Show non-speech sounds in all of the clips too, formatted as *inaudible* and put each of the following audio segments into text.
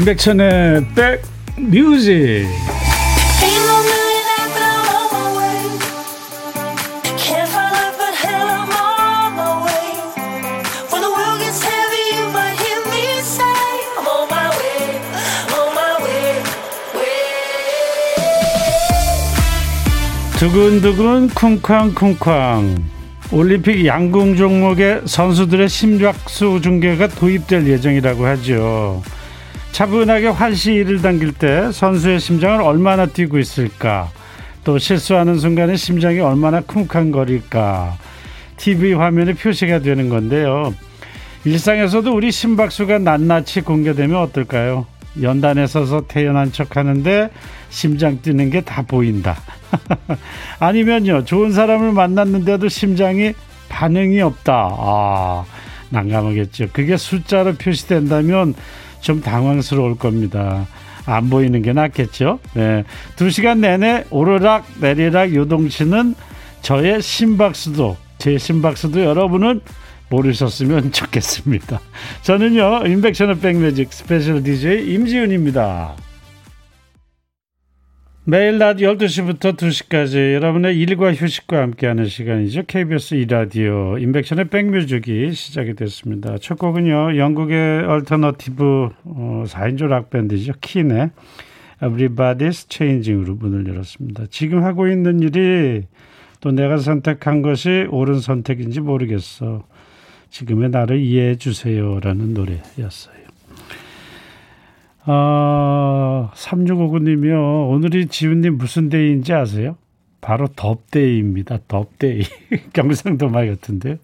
임백천의 백뮤직 두근두근 쿵쾅쿵쾅. 올림픽 양궁 종목의 선수들의 심박수 중계가 도입될 예정이라고 하죠. 차분하게 활시위를 당길 때 선수의 심장을 얼마나 뛰고 있을까? 또 실수하는 순간에 심장이 얼마나 쿵쾅거릴까? TV 화면에 표시가 되는 건데요. 일상에서도 우리 심박수가 낱낱이 공개되면 어떨까요? 연단에 서서 태연한 척 하는데 심장 뛰는 게 다 보인다. *laughs* 아니면요, 좋은 사람을 만났는데도 심장이 반응이 없다. 아, 난감하겠죠. 그게 숫자로 표시된다면 좀 당황스러울 겁니다. 안 보이는 게 낫겠죠. 네. 두 시간 내내 오르락 내리락 요동치는 저의 심박수도 제 심박수도 여러분은 모르셨으면 좋겠습니다. 저는요 임백천의 백뮤직 스페셜 DJ 임지훈입니다. 매일 낮 12시부터 2시까지 여러분의 일과 휴식과 함께하는 시간이죠. KBS 2라디오 임백천의 백뮤직이 시작이 됐습니다. 첫 곡은요. 영국의 얼터너티브 어, 4인조 락밴드죠. 킨의 Everybody's Changing으로 문을 열었습니다. 지금 하고 있는 일이 또 내가 선택한 것이 옳은 선택인지 모르겠어. 지금의 나를 이해해 주세요라는 노래였어요. 어, 3659님이요. 오늘이 지훈님 무슨 데이인지 아세요? 바로 덥데이입니다. 덥데이. *laughs* 경상도 말 같은데요.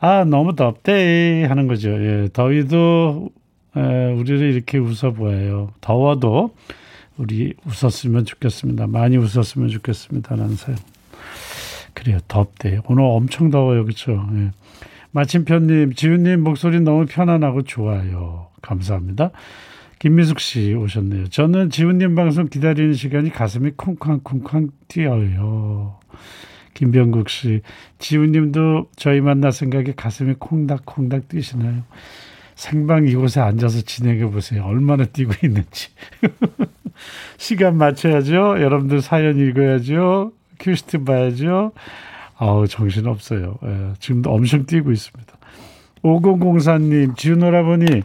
아, 너무 덥데이 하는 거죠. 예, 더위도 에, 우리를 이렇게 웃어보여요. 더워도 우리 웃었으면 좋겠습니다. 많이 웃었으면 좋겠습니다 라는 사연. 그래요. 덥데이. 오늘 엄청 더워요. 그렇죠? 예. 마침표님, 지훈님 목소리 너무 편안하고 좋아요. 감사합니다. 김미숙 씨 오셨네요. 저는 지훈님 방송 기다리는 시간이 가슴이 쿵쾅쿵쾅 뛰어요. 김병국 씨, 지훈님도 저희 만날 생각에 가슴이 콩닥콩닥 뛰시나요? 생방 이곳에 앉아서 진행해 보세요. 얼마나 뛰고 있는지. *laughs* 시간 맞춰야죠. 여러분들 사연 읽어야죠. 큐시트 봐야죠. 아우, 정신 없어요. 예, 지금도 엄청 뛰고 있습니다. 5004님, 지훈 오라버니,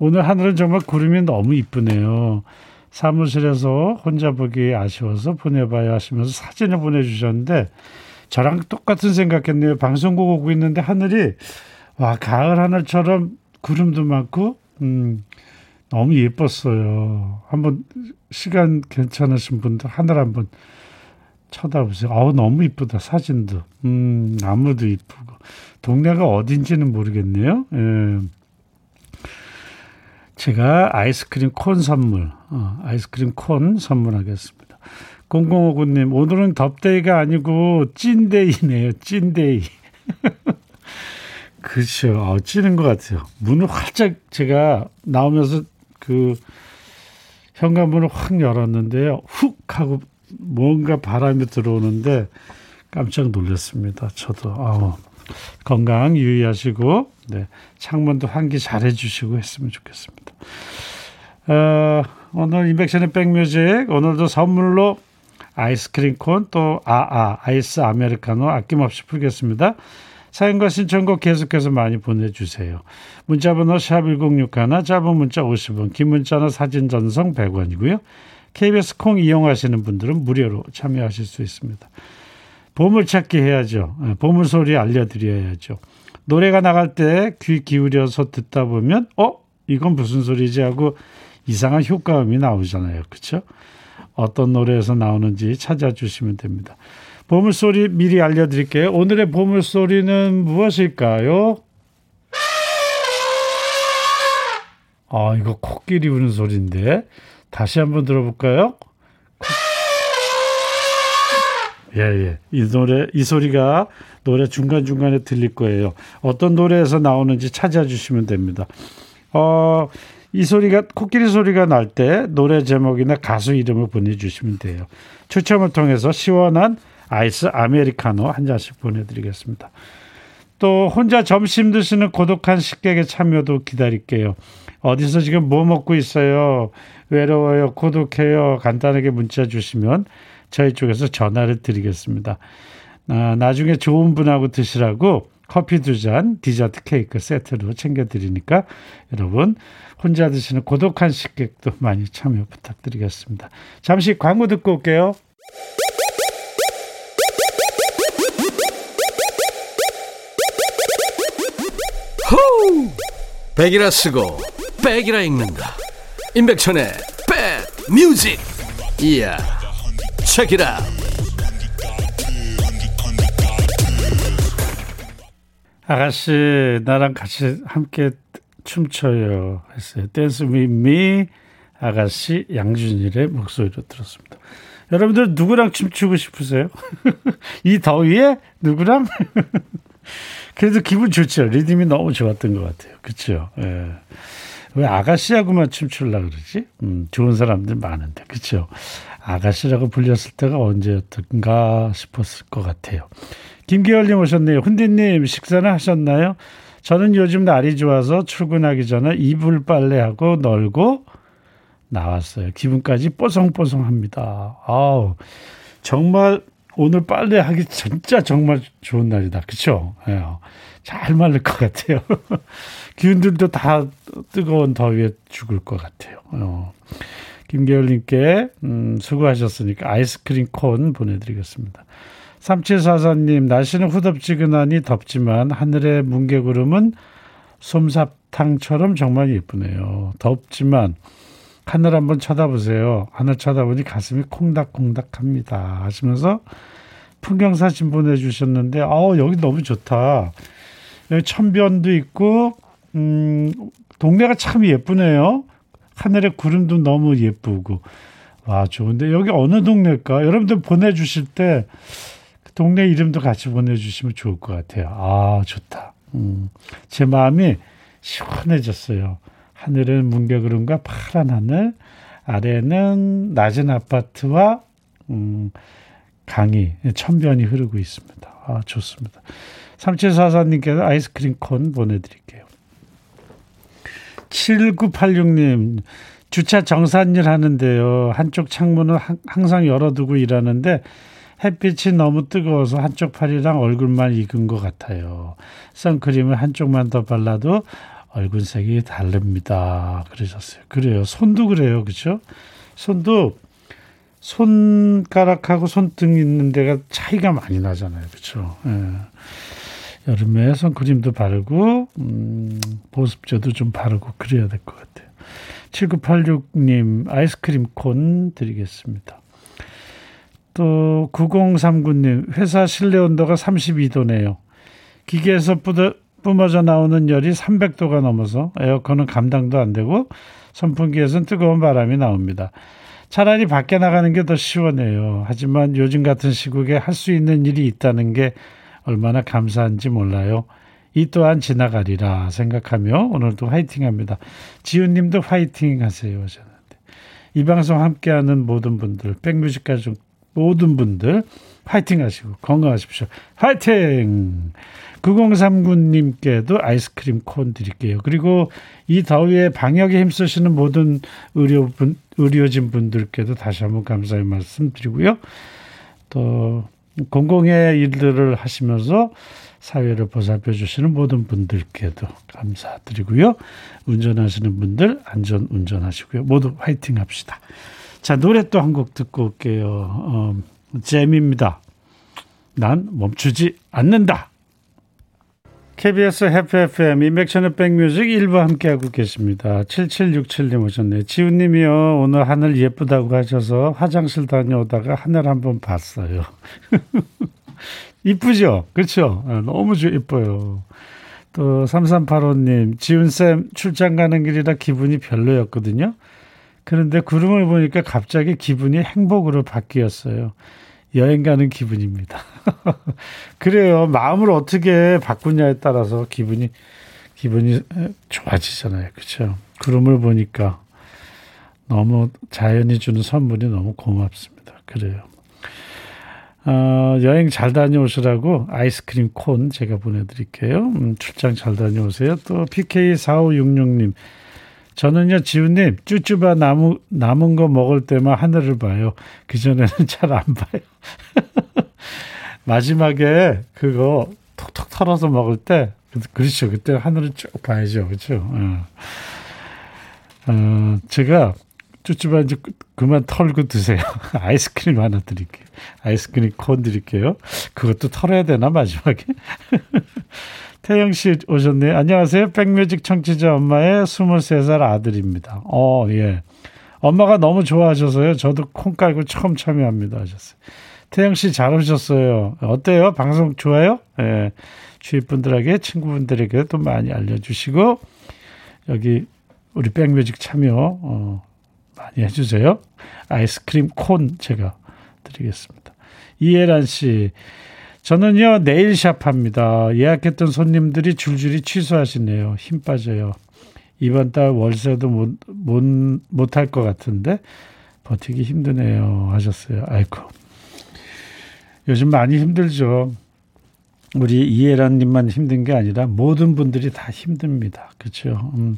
오늘 하늘은 정말 구름이 너무 이쁘네요. 사무실에서 혼자 보기 아쉬워서 보내봐야 하시면서 사진을 보내주셨는데 저랑 똑같은 생각했네요. 방송국 오고 있는데 하늘이 와 가을 하늘처럼 구름도 많고 음, 너무 예뻤어요. 한번 시간 괜찮으신 분들 하늘 한번 쳐다보세요. 아우 너무 이쁘다 사진도. 음 나무도 이쁘고 동네가 어딘지는 모르겠네요. 예. 제가 아이스크림 콘 선물, 어, 아이스크림 콘 선물하겠습니다. 0059님, 오늘은 덥데이가 아니고 찐데이네요. 찐데이. *laughs* 그렇죠. 어, 찌는 것 같아요. 문을 활짝 제가 나오면서 그 현관문을 확 열었는데요. 훅 하고 뭔가 바람이 들어오는데 깜짝 놀랐습니다. 저도 아우 건강 유의하시고 네, 창문도 환기 잘 해주시고 했으면 좋겠습니다. 어, 오늘 인백션의 백뮤직 오늘도 선물로 아이스크림 콘 또 아아 아이스 아메리카노 아낌없이 풀겠습니다. 사연과 신청곡 계속해서 많이 보내주세요. 문자번호 샵 1061 짧은 문자 50원 긴 문자나 사진 전송 100원이고요. KBS 콩 이용하시는 분들은 무료로 참여하실 수 있습니다. 보물찾기 해야죠. 예, 보물소리 알려드려야죠. 노래가 나갈 때 귀 기울여서 듣다 보면 어 이건 무슨 소리지 하고 이상한 효과음이 나오잖아요. 그렇죠? 어떤 노래에서 나오는지 찾아주시면 됩니다. 보물소리 미리 알려드릴게요. 오늘의 보물소리는 무엇일까요? 아, 이거 코끼리 우는 소리인데. 다시 한번 들어볼까요? 예, 예. 이 노래, 이 소리가 노래 중간중간에 들릴 거예요. 어떤 노래에서 나오는지 찾아주시면 됩니다. 어, 이 소리가, 코끼리 소리가 날 때 노래 제목이나 가수 이름을 보내주시면 돼요. 추첨을 통해서 시원한 아이스 아메리카노 한 잔씩 보내드리겠습니다. 또 혼자 점심 드시는 고독한 식객의 참여도 기다릴게요. 어디서 지금 뭐 먹고 있어요? 외로워요? 고독해요? 간단하게 문자 주시면 저희 쪽에서 전화를 드리겠습니다. 아, 나중에 좋은 분하고 드시라고 커피 두 잔, 디저트 케이크 세트로 챙겨드리니까 여러분 혼자 드시는 고독한 식객도 많이 참여 부탁드리겠습니다. 잠시 광고 듣고 올게요. 호우! 백이라 쓰고 백이라 읽는다. 임백천의 백 뮤직. 이야. Check it out. 아가씨 나랑 같이 함께 춤춰요 했어요. Dance with me 아가씨 양준일의 목소리로 들었습니다. 여러분들 누구랑 춤추고 싶으세요? *laughs* 이 더위에 누구랑? *laughs* 그래도 기분 좋죠. 리듬이 너무 좋았던 것 같아요. 그렇죠. 예. 왜 아가씨하고만 춤추려 그러지? 음, 좋은 사람들 많은데, 그렇죠. 아가씨라고 불렸을 때가 언제였던가 싶었을 것 같아요. 김기열님 오셨네요. 훈디님 식사는 하셨나요? 저는 요즘 날이 좋아서 출근하기 전에 이불 빨래하고 널고 나왔어요. 기분까지 뽀송뽀송합니다. 아우 정말 오늘 빨래하기 진짜 정말 좋은 날이다. 그렇죠? 예. 잘 말릴 것 같아요. *laughs* 기운들도 다 뜨거운 더위에 죽을 것 같아요. 어. 김계열님께 음, 수고하셨으니까 아이스크림 콘 보내드리겠습니다. 삼칠사사님 날씨는 후덥지근하니 덥지만 하늘의 뭉게구름은 솜사탕처럼 정말 예쁘네요. 덥지만 하늘 한번 쳐다보세요. 하늘 쳐다보니 가슴이 콩닥콩닥합니다. 하시면서 풍경 사진 보내주셨는데, 아우 여기 너무 좋다. 여기 천변도 있고, 음, 동네가 참 예쁘네요. 하늘에 구름도 너무 예쁘고. 와, 좋은데 여기 어느 동네일까? 여러분들 보내주실 때 동네 이름도 같이 보내주시면 좋을 것 같아요. 아, 좋다. 음, 제 마음이 시원해졌어요. 하늘은 뭉게구름과 파란 하늘, 아래는 낮은 아파트와 음, 강이 천변이 흐르고 있습니다. 아, 좋습니다. 삼칠사사님께서 아이스크림 콘 보내드릴게요. 7986님, 주차 정산일 하는데요. 한쪽 창문을 항상 열어두고 일하는데 햇빛이 너무 뜨거워서 한쪽 팔이랑 얼굴만 익은 것 같아요. 선크림을 한쪽만 더 발라도 얼굴색이 다릅니다. 그러셨어요. 그래요. 손도 그래요. 그렇죠? 손도 손가락하고 손등 있는 데가 차이가 많이 나잖아요. 그렇죠? 예. 여름에 선크림도 바르고 음, 보습제도 좀 바르고 그래야 될 것 같아요. 7986님 아이스크림 콘 드리겠습니다. 또 9039님 회사 실내 온도가 32도네요. 기계에서 뿜어져 나오는 열이 300도가 넘어서 에어컨은 감당도 안 되고 선풍기에서는 뜨거운 바람이 나옵니다. 차라리 밖에 나가는 게 더 시원해요. 하지만 요즘 같은 시국에 할 수 있는 일이 있다는 게 얼마나 감사한지 몰라요. 이 또한 지나가리라 생각하며 오늘도 화이팅 합니다. 지훈 님도 화이팅 하세요. 하셨는데. 이 방송 함께하는 모든 분들, 백뮤직 가족 모든 분들 화이팅 하시고 건강하십시오. 화이팅! 9039님께도 아이스크림 콘 드릴게요. 그리고 이 더위에 방역에 힘쓰시는 모든 의료분, 의료진 분들께도 다시 한번 감사의 말씀 드리고요. 또 공공의 일들을 하시면서 사회를 보살펴 주시는 모든 분들께도 감사드리고요. 운전하시는 분들 안전 운전하시고요. 모두 화이팅 합시다. 자, 노래 또 한 곡 듣고 올게요. 어, 잼입니다. 난 멈추지 않는다. KBS 해피 FM 인백션의 백뮤직 일부 함께하고 계십니다. 7767님 오셨네요. 지훈님이요. 오늘 하늘 예쁘다고 하셔서 화장실 다녀오다가 하늘 한번 봤어요. *laughs* 이쁘죠? 그렇죠? 아, 너무 예뻐요. 또 3385님 지훈쌤 출장 가는 길이라 기분이 별로였거든요. 그런데 구름을 보니까 갑자기 기분이 행복으로 바뀌었어요. 여행 가는 기분입니다. *laughs* 그래요. 마음을 어떻게 바꾸냐에 따라서 기분이 기분이 좋아지잖아요. 그렇죠? 구름을 보니까 너무 자연이 주는 선물이 너무 고맙습니다. 그래요. 어, 여행 잘 다녀오시라고 아이스크림 콘 제가 보내드릴게요. 음, 출장 잘 다녀오세요. 또 PK4566님. 저는요, 지훈님, 쭈쭈바 나무, 남은 거 먹을 때만 하늘을 봐요. 그전에는 *laughs* 잘 안 봐요. *laughs* 마지막에 그거 톡톡 털어서 먹을 때, 그렇죠. 그때 하늘을 쭉 봐야죠. 그렇죠. 어. 어, 제가 쭈쭈바 이제 그만 털고 드세요. *laughs* 아이스크림 하나 드릴게요. 아이스크림 콘 드릴게요. 그것도 털어야 되나, 마지막에? 태영 씨 오셨네요. 안녕하세요. 백뮤직 청취자 엄마의 23살 아들입니다. 어, 예. 엄마가 너무 좋아하셔서요. 저도 콩 깔고 처음 참여합니다. 하셨어요. 태영 씨 잘 오셨어요. 어때요? 방송 좋아요? 예. 주위 분들에게, 친구분들에게 도 많이 알려주시고, 여기 우리 백뮤직 참여, 어, 많이 해주세요. 아이스크림 콘 제가 드리겠습니다. 이혜란 씨, 저는요 네일샵 합니다. 예약했던 손님들이 줄줄이 취소하시네요. 힘 빠져요. 이번 달 월세도 못못못할것 같은데 버티기 힘드네요. 하셨어요. 아이고 요즘 많이 힘들죠. 우리 이해란님만 힘든 게 아니라 모든 분들이 다 힘듭니다. 그렇죠. 음,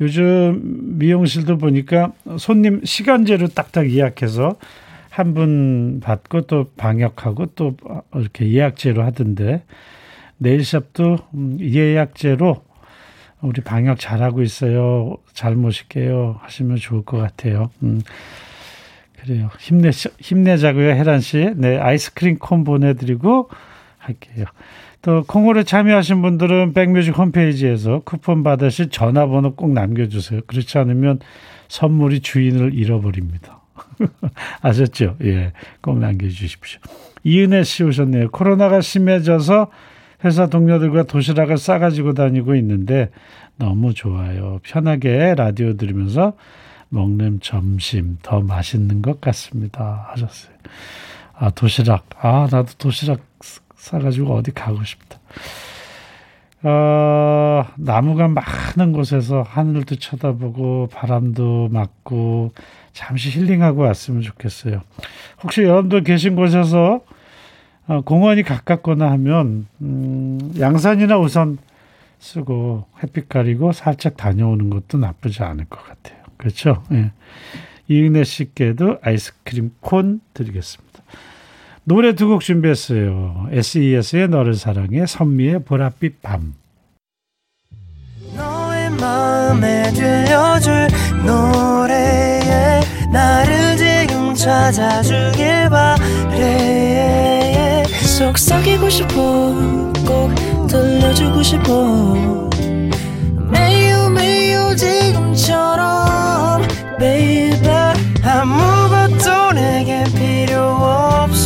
요즘 미용실도 보니까 손님 시간제로 딱딱 예약해서 한 분 받고 또 방역하고 또 이렇게 예약제로 하던데 네일샵도 음, 예약제로 우리 방역 잘하고 있어요. 잘 모실게요. 하시면 좋을 것 같아요. 음, 그래요. 힘내, 힘내자고요, 혜란 씨. 네, 아이스크림 콘 보내드리고, 할게요. 또 콩으로 참여하신 분들은 백뮤직 홈페이지에서 쿠폰 받으실 전화번호 꼭 남겨주세요. 그렇지 않으면 선물이 주인을 잃어버립니다. *laughs* 아셨죠? 예, 꼭 남겨주십시오. 이은혜 씨 오셨네요. 코로나가 심해져서 회사 동료들과 도시락을 싸가지고 다니고 있는데 너무 좋아요. 편하게 라디오 들으면서 먹는 점심 더 맛있는 것 같습니다. 하셨어요. 아, 도시락. 아, 나도 도시락 싸가지고 어디 가고 싶다. 어, 나무가 많은 곳에서 하늘도 쳐다보고 바람도 맞고 잠시 힐링하고 왔으면 좋겠어요. 혹시 여러분들 계신 곳에서 어, 공원이 가깝거나 하면 음, 양산이나 우선 쓰고 햇빛 가리고 살짝 다녀오는 것도 나쁘지 않을 것 같아요. 그렇죠? 예. 이은혜 씨께도 아이스크림 콘 드리겠습니다. 노래 두 곡 준비했어요. SES의 너를 사랑해, 선미의 보랏빛 밤. 너의 마음에 들려줄 노래에 나를 지금 찾아주길 바래 속삭이고 싶어 꼭 들려주고 싶어 매우 매우 지금처럼 baby 아무것도 내게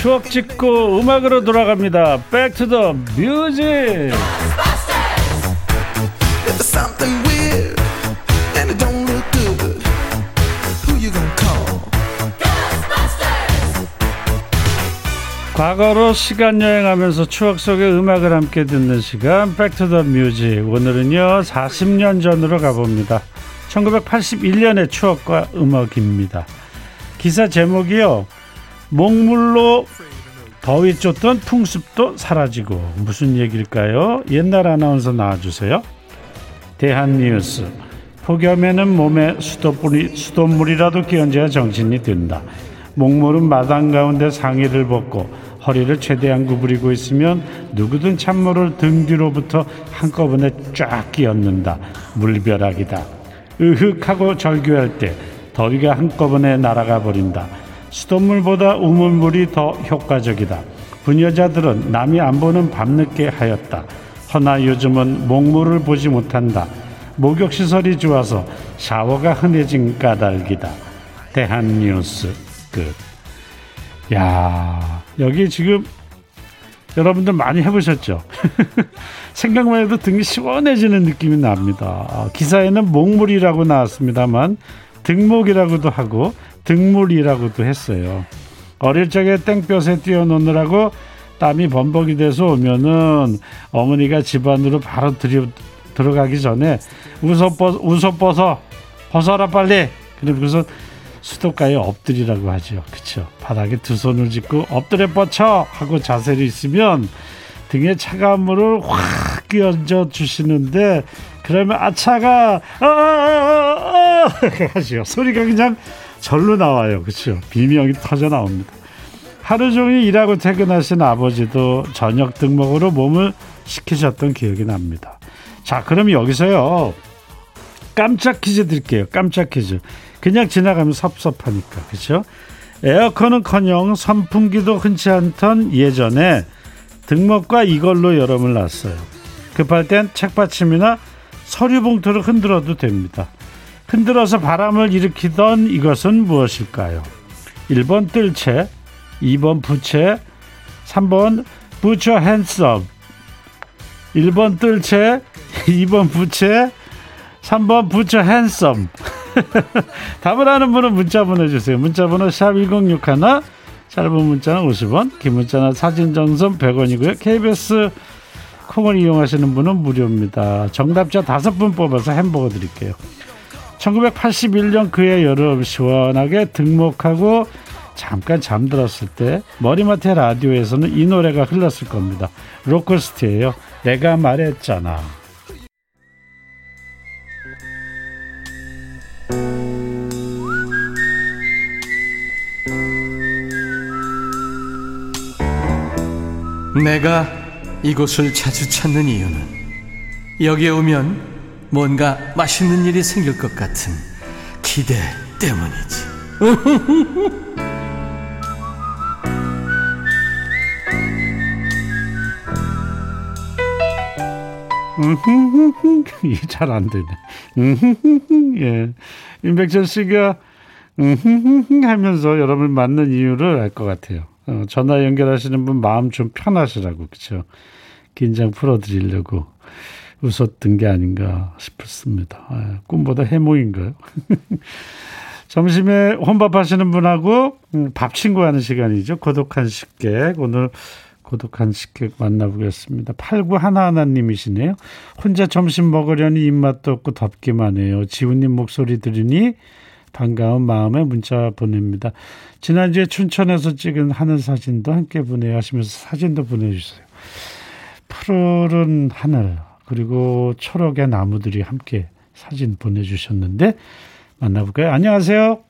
추억 찍고 음악으로 돌아갑니다. Back to the music. 과거로 시간 여행하면서 추억 속의 음악을 함께 듣는 시간 Back to the Music. 오늘은요 40년 전으로 가봅니다. 1981년의 추억과 음악입니다. 기사 제목이요 목물로 더위 쫓던 풍습도 사라지고 무슨 얘기일까요? 옛날 아나운서 나와주세요. 대한뉴스 폭염에는 몸에 수돗물이, 수돗물이라도 끼얹어야 정신이 든다. 목물은 마당 가운데 상의를 벗고 허리를 최대한 구부리고 있으면 누구든 찬물을 등 뒤로부터 한꺼번에 쫙 끼얹는다. 물벼락이다. 으흑하고 절규할 때 더위가 한꺼번에 날아가 버린다. 수돗물보다 우물물이 더 효과적이다. 부녀자들은 남이 안 보는 밤늦게 하였다. 허나 요즘은 목물을 보지 못한다. 목욕 시설이 좋아서 샤워가 흔해진 까닭이다. 대한뉴스 끝. 야 여기 지금 여러분들 많이 해보셨죠? *laughs* 생각만 해도 등이 시원해지는 느낌이 납니다. 기사에는 목물이라고 나왔습니다만 등목이라고도 하고 등물이라고도 했어요. 어릴 적에 땡볕에 뛰어노느라고 땀이 범벅이 돼서 오면은 어머니가 집안으로 바로 들여, 들어가기 전에 웃어 벗 웃어 벗어 벗어라 빨리. 그리고서 수도가에 엎드리라고 하죠. 그렇죠. 바닥에 두 손을 짚고 엎드려 뻗쳐 하고 자세를 있으면 등에 차가운 물을 확 끼얹어 주시는데 그러면 아차가 아 아 아 아 하죠. 소리가 그냥 절로 나와요. 그렇죠. 비명이 터져 나옵니다. 하루 종일 일하고 퇴근하신 아버지도 저녁 등목으로 몸을 식히셨던 기억이 납니다. 자, 그럼 여기서요. 깜짝 퀴즈 드릴게요. 깜짝 퀴즈. 그냥 지나가면 섭섭하니까. 그렇죠? 에어컨은커녕 선풍기도 흔치 않던 예전에 등목과 이걸로 여름을 놨어요. 급할 땐 책받침이나 서류 봉투를 흔들어도 됩니다. 흔들어서 바람을 일으키던 이것은 무엇일까요? 1번 뜰채, 2번 부채, 3번 부처 핸섬 1번 뜰채, 2번 부채, 3번 부처 핸섬 답을 아는 분은 문자 보내주세요. 문자 번호 샵 1061, 짧은 문자는 50원, 긴 문자는 사진 전송 100원이고요. KBS 콩을 이용하시는 분은 무료입니다. 정답자 다섯 분 뽑아서 햄버거 드릴게요. 1981년 그해 여름 시원하게 등목하고 잠깐 잠들었을 때 머리맡에 라디오에서는 이 노래가 흘렀을 겁니다. 로커스트예요. 내가 말했잖아. 내가 이곳을 자주 찾는 이유는 여기에 오면 뭔가 맛있는 일이 생길 것 같은 기대 때문이지. *laughs* 이게 잘 안 되네. *laughs* 예. 임백천 씨가 *laughs* 하면서 여러분 맞는 이유를 알 것 같아요. 어, 전화 연결하시는 분 마음 좀 편하시라고 그렇죠. 긴장 풀어드리려고 웃었던 게 아닌가 싶습니다. 아, 꿈보다 해몽인가요? *laughs* 점심에 혼밥 하시는 분하고 음, 밥 친구 하는 시간이죠. 고독한 식객. 오늘 고독한 식객 만나보겠습니다. 8911님이시네요. 혼자 점심 먹으려니 입맛도 없고 덥기만 해요. 지훈님 목소리 들으니 반가운 마음에 문자 보냅니다. 지난주에 춘천에서 찍은 하늘 사진도 함께 보내 하시면서 사진도 보내주세요. 푸른 하늘 그리고 초록의 나무들이 함께 사진 보내주셨는데 만나볼까요? 안녕하세요.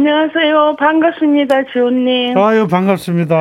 안녕하세요. 반갑습니다, 지호님. 아유, 반갑습니다.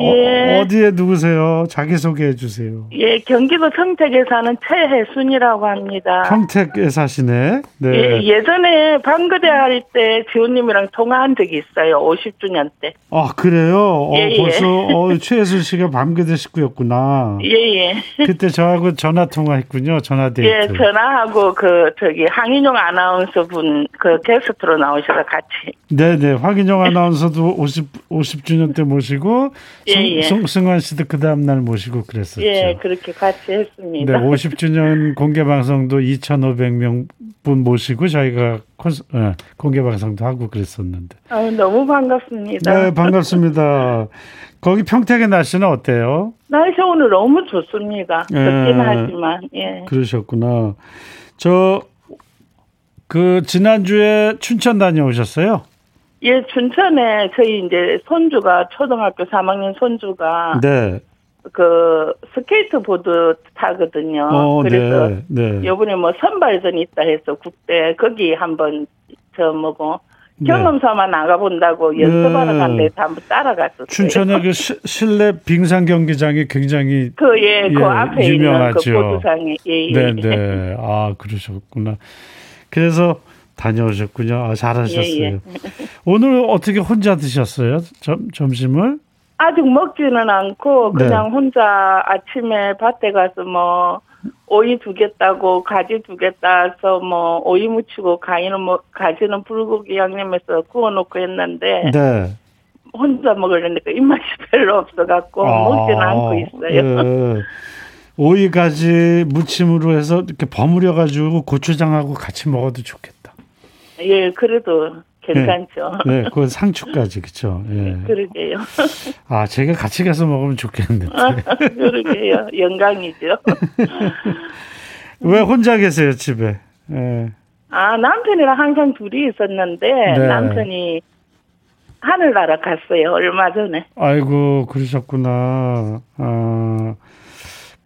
예. 어, 디에 누구세요? 자기소개해 주세요. 예, 경기도 평택에 사는 최혜순이라고 합니다. 평택에 사시네? 네. 예, 예전에 방거대 할 때 지호님이랑 통화한 적이 있어요. 50주년 때. 아, 그래요? 어, 예, 어, 벌써, 예. 어, 최혜순 씨가 방거대 식구였구나. 예, 예. 그때 저하고 전화 통화했군요. 전화 *laughs* 데이트. 예, 전화하고 그, 저기, 항인용 아나운서 분, 그 게스트로 나오셔서 같이 네네. 황인영 아나운서도 50, 50주년 때 모시고, 예, 예. 송, 승환 씨도 그 다음날 모시고 그랬었죠. 예, 그렇게 같이 했습니다. 네, 50주년 *laughs* 공개방송도 2,500명 분 모시고 저희가 콘서, 네, 공개방송도 하고 그랬었는데. 아, 너무 반갑습니다. 네, 반갑습니다. *laughs* 거기 평택의 날씨는 어때요? 날씨 오늘 너무 좋습니다. 덥긴 예, 하지만, 예. 그러셨구나. 저, 그 지난주에 춘천 다녀오셨어요? 예, 춘천에 저희 이제 손주가 초등학교 3학년 손주가 네. 그 스케이트 보드 타거든요. 어, 그래서 네, 네. 요번에 뭐 선발전이 있다 해서 국대 거기 한번 저 뭐고 네. 경험사만 나가본다고 연습하러 네. 갔는데 한번 따라갔었어요. 춘천의 그 시, 실내 빙상 경기장이 굉장히 그 예, 그 예, 앞에 유명하죠. 있는 그 보드상이 예, 예. 네, 네. 아 그러셨구나. 그래서 다녀오셨군요. 아, 잘하셨어요. 예, 예. 오늘 어떻게 혼자 드셨어요? 점, 점심을? 아직 먹지는 않고 네. 그냥 네. 혼자 아침에 밭에 가서 뭐 오이 두겠다고 가지 두겠다 해서 뭐 오이 무치고 가지는 뭐 가지는 불고기 양념해서 구워놓고 했는데 네. 혼자 먹으려니까 입맛이 *laughs* 별로 없어갖고 아, 먹지는 않고 있어요. 예. 오이 가지 무침으로 해서 이렇게 버무려 가지고 고추장하고 같이 먹어도 좋겠다. 예, 그래도 괜찮죠. 네, 네 그 상추까지 그렇죠. *laughs* 예. 그러게요. 아, 제가 같이 가서 먹으면 좋겠는데. *laughs* 그러게요. 영광이죠. *laughs* 왜 혼자 계세요 집에? 예. 아 남편이랑 항상 둘이 있었는데 네. 남편이 하늘나라 갔어요 얼마 전에. 아이고 그러셨구나. 아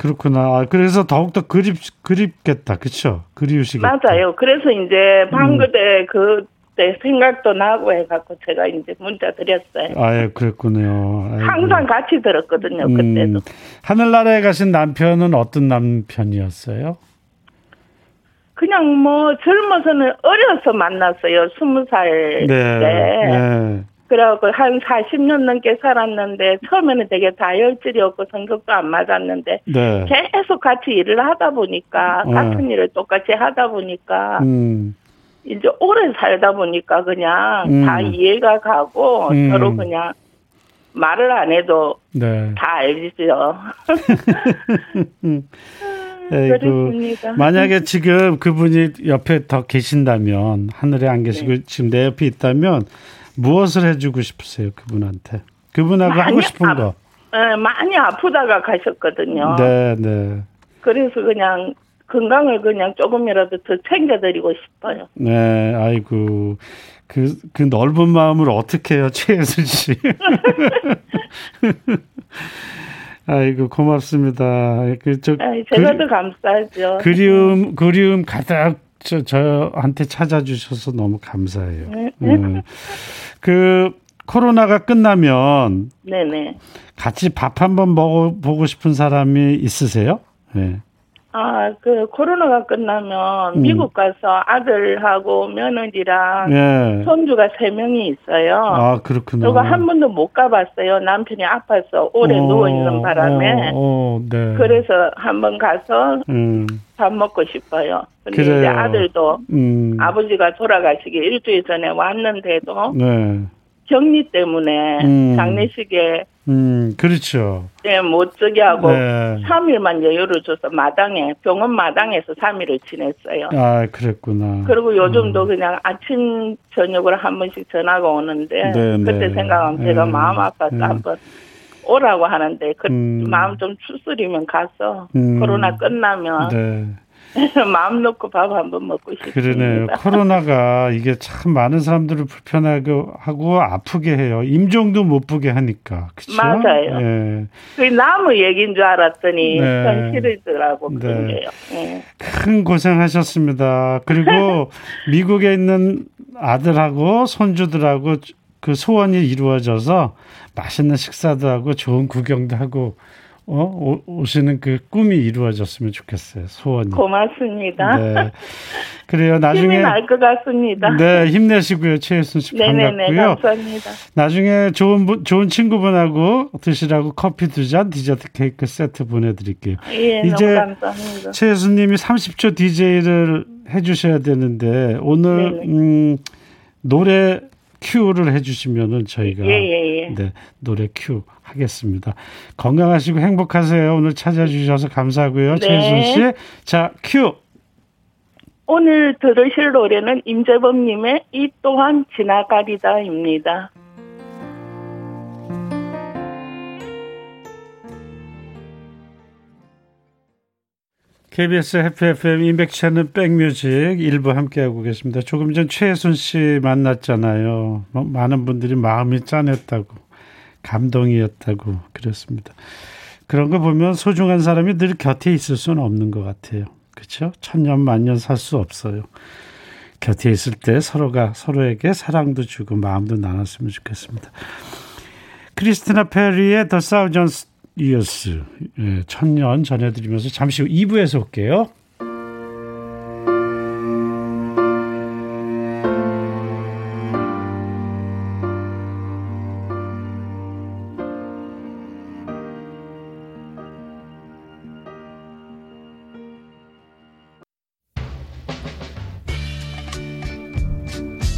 그렇구나. 아, 그래서 더욱더 그립 그립겠다, 그렇죠? 그리우시겠다. 맞아요. 그래서 이제 방그대 음. 그 그때 생각도 나고 해갖고 제가 이제 문자 드렸어요. 아, 예, 그랬군요. 아이고. 항상 같이 들었거든요, 음, 그때도. 하늘나라에 가신 남편은 어떤 남편이었어요? 그냥 뭐 젊어서는 어려서 만났어요. 스무 살 네, 때. 네. 그래갖고 한 40년 넘게 살았는데 처음에는 되게 다혈질이었고 성격도 안 맞았는데 네. 계속 같이 일을 하다 보니까 어. 같은 일을 똑같이 하다 보니까 음. 이제 오래 살다 보니까 그냥 음. 다 이해가 가고 음. 서로 그냥 말을 안 해도 네. 다 알죠. *laughs* 그렇습니다. 만약에 지금 그분이 옆에 더 계신다면 하늘에 안 계시고 네. 지금 내 옆에 있다면 무엇을 해주고 싶으세요 그분한테? 그분하고 하고 싶은 아, 거. 네, 많이 아프다가 가셨거든요. 네, 네. 그래서 그냥 건강을 그냥 조금이라도 더 챙겨드리고 싶어요. 네, 아이고. 그, 그 넓은 마음을 어떻게 해요, 최혜순 씨. *laughs* 아이고, 고맙습니다. 그, 저, 아이, 제가 더 감사하죠. 그리움, 그리움 가득 저, 저한테 찾아주셔서 너무 감사해요. 네. 음. 그, 코로나가 끝나면. 네네. 같이 밥 한번 먹어보고 싶은 사람이 있으세요? 네. 아, 그 코로나가 끝나면 음. 미국 가서 아들하고 며느리랑 네. 손주가 세 명이 있어요. 아, 그렇구나. 그리고 한 번도 못 가봤어요. 남편이 아파서 오래 어, 누워 있는 바람에. 어, 어, 네. 그래서 한번 가서 음. 밥 먹고 싶어요. 근데 그래요. 이제 아들도 음. 아버지가 돌아가시기 일주일 전에 왔는데도 네. 격리 때문에 음. 장례식에 음, 그렇죠. 네, 못 저기 하고 네. 3일만 여유를 줘서 마당에 병원 마당에서 3일을 지냈어요. 아, 그랬구나. 그리고 요즘도 음. 그냥 아침 저녁으로 한 번씩 전화가 오는데 네, 네. 그때 생각하면 제가 네. 마음 아파서 네. 한번 오라고 하는데 그 음. 마음 좀 추스리면 가서 음. 코로나 끝나면 네. *laughs* 마음 놓고 밥 한번 먹고 싶습니다. 그러네요. 코로나가 이게 참 많은 사람들을 불편하게 하고 아프게 해요. 임종도 못 보게 하니까. 그쵸? 맞아요. 예. 그 나무 얘기인 줄 알았더니 네. 현실이더라고 그런 네. 네. 큰 고생하셨습니다. 그리고 *laughs* 미국에 있는 아들하고 손주들하고 그 소원이 이루어져서 맛있는 식사도 하고 좋은 구경도 하고 어, 오시는 그 꿈이 이루어졌으면 좋겠어요. 소원이. 고맙습니다. 네. 그래요. *laughs* 나중에 힘이 날 것 같습니다. 네, 힘내시고요. 최혜순 씨 반갑고요. 감사합니다. 나중에 좋은 분, 좋은 친구분하고 드시라고 커피 두 잔, 디저트 케이크 세트 보내드릴게요. 예, 이제 감사합니다. 최혜순님이 30초 DJ를 해주셔야 되는데 오늘 음, 노래 큐를 해주시면은 저희가 예, 예, 예. 네, 노래 큐 하겠습니다. 건강하시고 행복하세요. 오늘 찾아주셔서 감사하고요. 네. 최순 씨. 자, 큐. 오늘 들으실 노래는 임재범님의 이 또한 지나가리다입니다. KBS 해피 FM 임백찬은 백뮤직 일부 함께하고 계십니다. 조금 전 최순 씨 만났잖아요. 뭐 많은 분들이 마음이 짠했다고. 감동이었다고 그랬습니다. 그런 거 보면 소중한 사람이 늘 곁에 있을 수는 없는 것 같아요. 그렇죠? 천년 만년 살 수 없어요. 곁에 있을 때 서로가 서로에게 사랑도 주고 마음도 나눴으면 좋겠습니다. 크리스티나 페리의 The Thousand 예, 천년 전해드리면서 잠시 후 2부에서 올게요.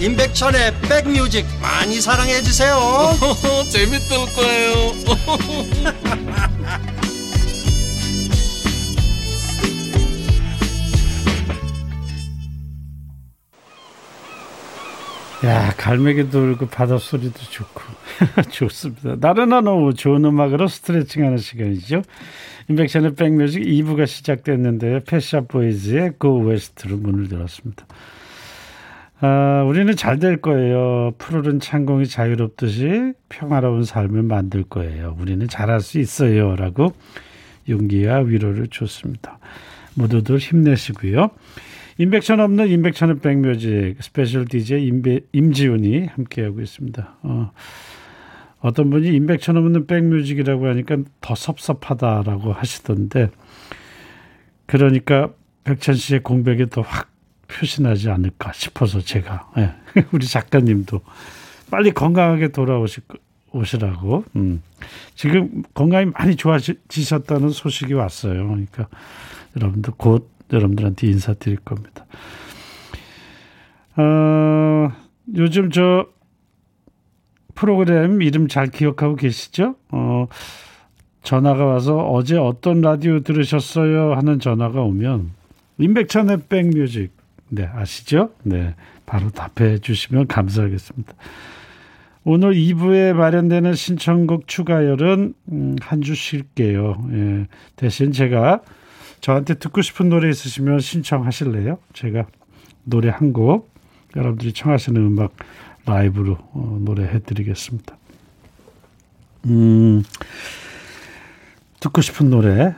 임백천의 백뮤직 많이 사랑해 주세요 *laughs* 재밌을 거예요 *laughs* 야 갈매기 돌고 바다 소리도 좋고 *laughs* 좋습니다. 나른한 오후 좋은 음악으로 스트레칭하는 시간이죠. 인백션의 백뮤직 2부가 시작됐는데요. 패션 보이즈의 고 웨스트로 문을 열었습니다. 아, 우리는 잘 될 거예요. 푸르른 창공이 자유롭듯이 평화로운 삶을 만들 거예요. 우리는 잘할 수 있어요. 라고 용기와 위로를 줬습니다. 모두들 힘내시고요. 임백천 없는 임백천의 백뮤직 스페셜 DJ 임배, 임지훈이 함께하고 있습니다. 어, 어떤 분이 임백천 없는 백뮤직이라고 하니까 더 섭섭하다라고 하시던데 그러니까 백천 씨의 공백이 더 확 표시나지 않을까 싶어서 제가 예. *laughs* 우리 작가님도 빨리 건강하게 돌아오실 오시라고 음. 지금 건강이 많이 좋아지셨다는 소식이 왔어요. 그러니까 여러분들 곧 여러분들한테 인사드릴 겁니다. 어, 요즘 저 프로그램 이름 잘 기억하고 계시죠? 어, 전화가 와서 어제 어떤 라디오 들으셨어요? 하는 전화가 오면 임백천의 백뮤직 네 아시죠? 네 바로 답해 주시면 감사하겠습니다. 오늘 2부에 마련되는 신청곡 추가열은 음, 한주 쉴게요. 예, 대신 제가 저한테 듣고 싶은 노래 있으시면 신청하실래요? 제가 노래 한 곡 여러분들이 청하시는 음악 라이브로 어, 노래해 드리겠습니다. 음, 듣고 싶은 노래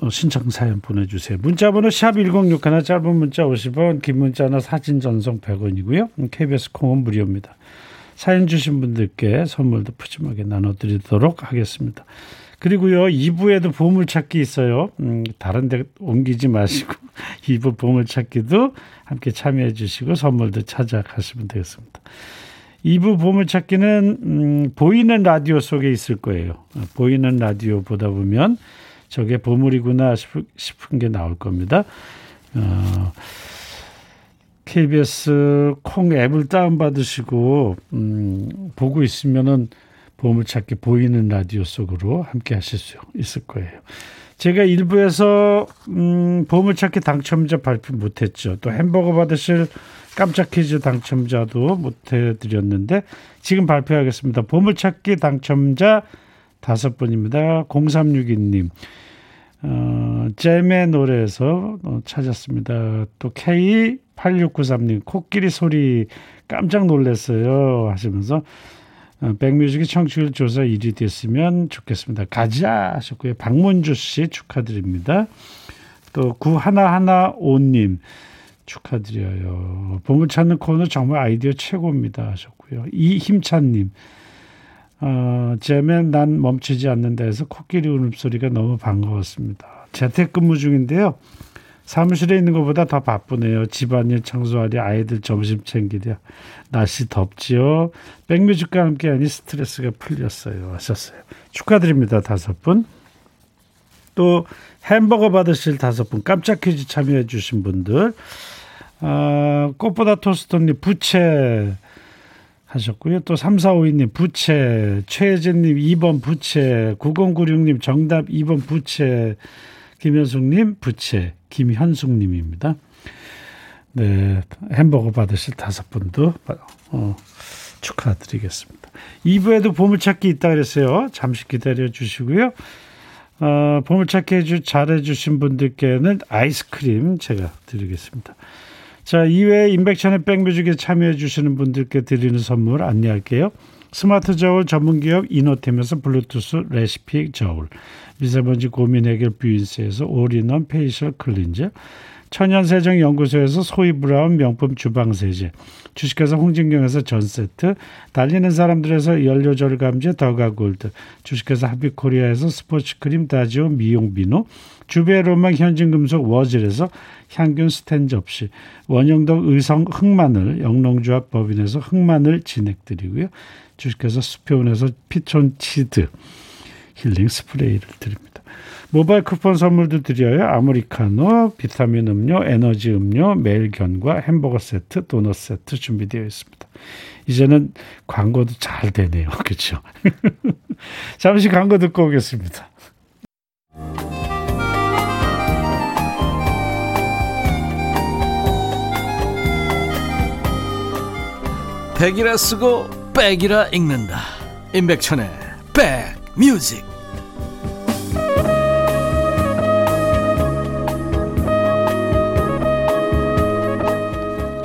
어, 신청 사연 보내주세요. 문자번호 샵 1061, 짧은 문자 50원, 긴 문자나 사진 전송 100원이고요. KBS 콩은 무료입니다. 사연 주신 분들께 선물도 푸짐하게 나눠드리도록 하겠습니다. 그리고요, 2부에도 보물찾기 있어요. 음, 다른 데 옮기지 마시고, *laughs* 2부 보물찾기도 함께 참여해 주시고, 선물도 찾아가시면 되겠습니다. 2부 보물찾기는, 음, 보이는 라디오 속에 있을 거예요. 보이는 라디오 보다 보면 저게 보물이구나 싶은 게 나올 겁니다. 어, KBS 콩 앱을 다운받으시고, 음, 보고 있으면은 보물찾기 보이는 라디오 속으로 함께 하실 수 있을 거예요. 제가 일부에서 음, 보물찾기 당첨자 발표 못했죠. 또 햄버거 받으실 깜짝 퀴즈 당첨자도 못해드렸는데 지금 발표하겠습니다. 보물찾기 당첨자 다섯 분입니다. 0362님. 어, 잼의 노래에서 어, 찾았습니다. 또 K8693님, 코끼리 소리 깜짝 놀랐어요. 하시면서 어, 백뮤직의 청취율 조사 1위 됐으면 좋겠습니다. 가자 하셨고요. 박문주 씨 축하드립니다. 또 구하나하나 오님 축하드려요. 보물 찾는 코너 정말 아이디어 최고입니다 하셨고요. 이힘찬님 어, 잼엔 난 멈추지 않는다 해서 코끼리 울음소리가 너무 반가웠습니다. 재택근무 중인데요. 사무실에 있는 것보다 더 바쁘네요. 집안일 청소하랴 아이들 점심 챙기랴 날씨 덥지요. 백뮤직과 함께하니 스트레스가 풀렸어요. 하셨어요. 축하드립니다. 다섯 분. 또 햄버거 받으실 다섯 분 깜짝 퀴즈 참여해 주신 분들 아, 꽃보다 토스트님 부채 하셨고요. 또 3452님 부채 최혜진님 2번 부채 9096님 정답 2번 부채 김현숙님 부채 김현숙님입니다. 네, 햄버거 받으실 다섯 분도 어, 축하드리겠습니다. 2부에도 보물찾기 있다 그랬어요. 잠시 기다려 주시고요. 어, 보물찾기 해주, 잘해주신 분들께는 아이스크림 제가 드리겠습니다. 자, 이외에 임백천의 백뮤직에 참여해 주시는 분들께 드리는 선물 안내할게요. 스마트 저울 전문기업 이노템에서 블루투스 레시피 저울, 미세먼지 고민 해결 뷰인스에서 all-in-one facial cleanser, 천연세정연구소에서 소이브라운 명품 주방세제, 주식회사 홍진경에서 전세트, 달리는 사람들에서 연료절 감제 더가골드, 주식회사 하비코리아에서 스포츠크림 다지오 미용 비누, 주베로만 현진금속 워즐에서 향균 스텐 접시, 원형덕 의성 흑마늘, 영농조합 법인에서 흑마늘 진행드리고요. 주식회사 수표원에서 피촌치드 힐링 스프레이를 드립니다. 모바일 쿠폰 선물도 드려요. 아메리카노, 비타민 음료, 에너지 음료, 매일 견과 햄버거 세트, 도넛 세트 준비되어 있습니다. 이제는 광고도 잘 되네요. *laughs* 그렇죠? *laughs* 잠시 광고 듣고 오겠습니다. 백이라 쓰고 백이라 읽는다 임백천의 백 뮤직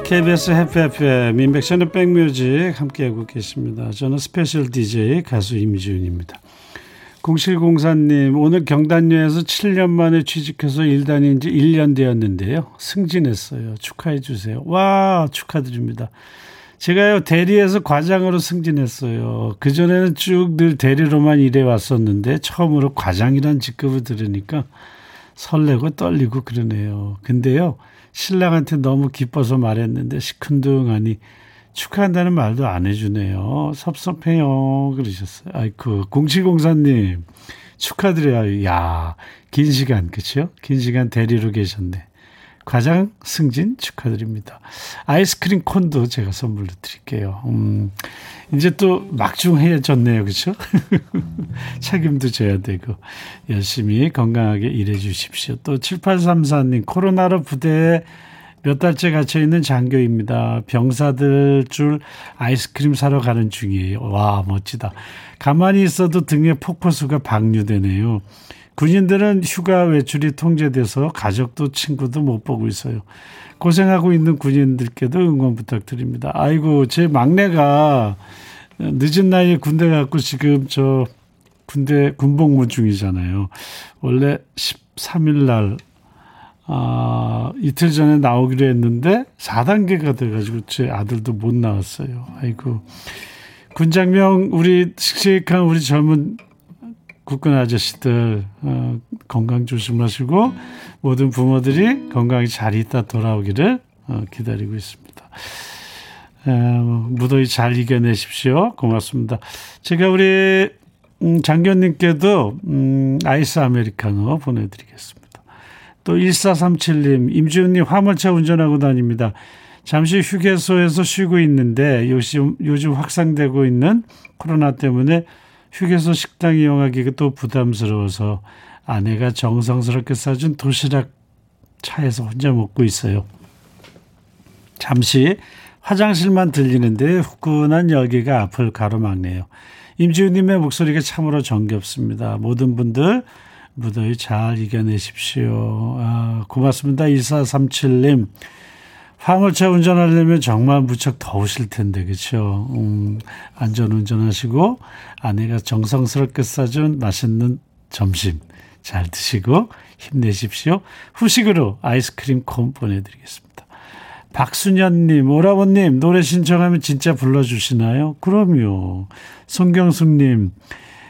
KBS 해피 FM 임백천의 백뮤직 함께하고 계십니다. 저는 스페셜 DJ 가수 임지훈입니다. 0704님 오늘 경단녀에서 7년 만에 취직해서 일 다닌 지 1년 되었는데요. 승진했어요. 축하해 주세요. 와 축하드립니다. 제가요 대리에서 과장으로 승진했어요. 그 전에는 쭉 늘 대리로만 일해 왔었는데 처음으로 과장이란 직급을 들으니까 설레고 떨리고 그러네요. 근데요 신랑한테 너무 기뻐서 말했는데 시큰둥하니 축하한다는 말도 안 해주네요. 섭섭해요. 그러셨어요. 아이쿠, 공치공사님, 축하드려요. 야, 긴 시간, 그쵸? 긴 시간 대리로 계셨네. 과장 승진 축하드립니다. 아이스크림 콘도 제가 선물로 드릴게요. 음, 이제 또 막중해졌네요. 그렇죠? *laughs* 책임도 져야 되고 열심히 건강하게 일해 주십시오. 또 7834님 코로나로 부대에 몇 달째 갇혀 있는 장교입니다. 병사들 줄 아이스크림 사러 가는 중이에요. 와, 멋지다. 가만히 있어도 등에 폭포수가 방류되네요. 군인들은 휴가 외출이 통제돼서 가족도 친구도 못 보고 있어요. 고생하고 있는 군인들께도 응원 부탁드립니다. 아이고, 제 막내가 늦은 나이에 군대 갔고 지금 저 군대 군복무 중이잖아요. 원래 13일 날 아, 이틀 전에 나오기로 했는데 4단계가 돼가지고 제 아들도 못 나왔어요. 아이고. 군장명 우리 씩씩한 우리 젊은 국군 아저씨들 어, 건강 조심하시고 모든 부모들이 건강히 잘 있다 돌아오기를 어, 기다리고 있습니다. 에, 무더위 잘 이겨내십시오. 고맙습니다. 제가 우리 음, 장교님께도 음, 아이스 아메리카노 보내드리겠습니다. 또 1437님, 임지훈님 화물차 운전하고 다닙니다. 잠시 휴게소에서 쉬고 있는데 요즘, 요즘 확산되고 있는 코로나 때문에 휴게소 식당 이용하기가 또 부담스러워서 아내가 정성스럽게 싸준 도시락 차에서 혼자 먹고 있어요. 잠시 화장실만 들리는데 후끈한 열기가 앞을 가로막네요. 임지훈님의 목소리가 참으로 정겹습니다. 모든 분들 무더위 잘 이겨내십시오. 아, 고맙습니다. 1437님. 화물차 운전하려면 정말 무척 더우실 텐데, 그쵸? 음, 안전 운전하시고, 아내가 정성스럽게 싸준 맛있는 점심 잘 드시고, 힘내십시오. 후식으로 아이스크림 콘 보내드리겠습니다. 박순현님, 오라버님, 노래 신청하면 진짜 불러주시나요? 그럼요. 송경숙님,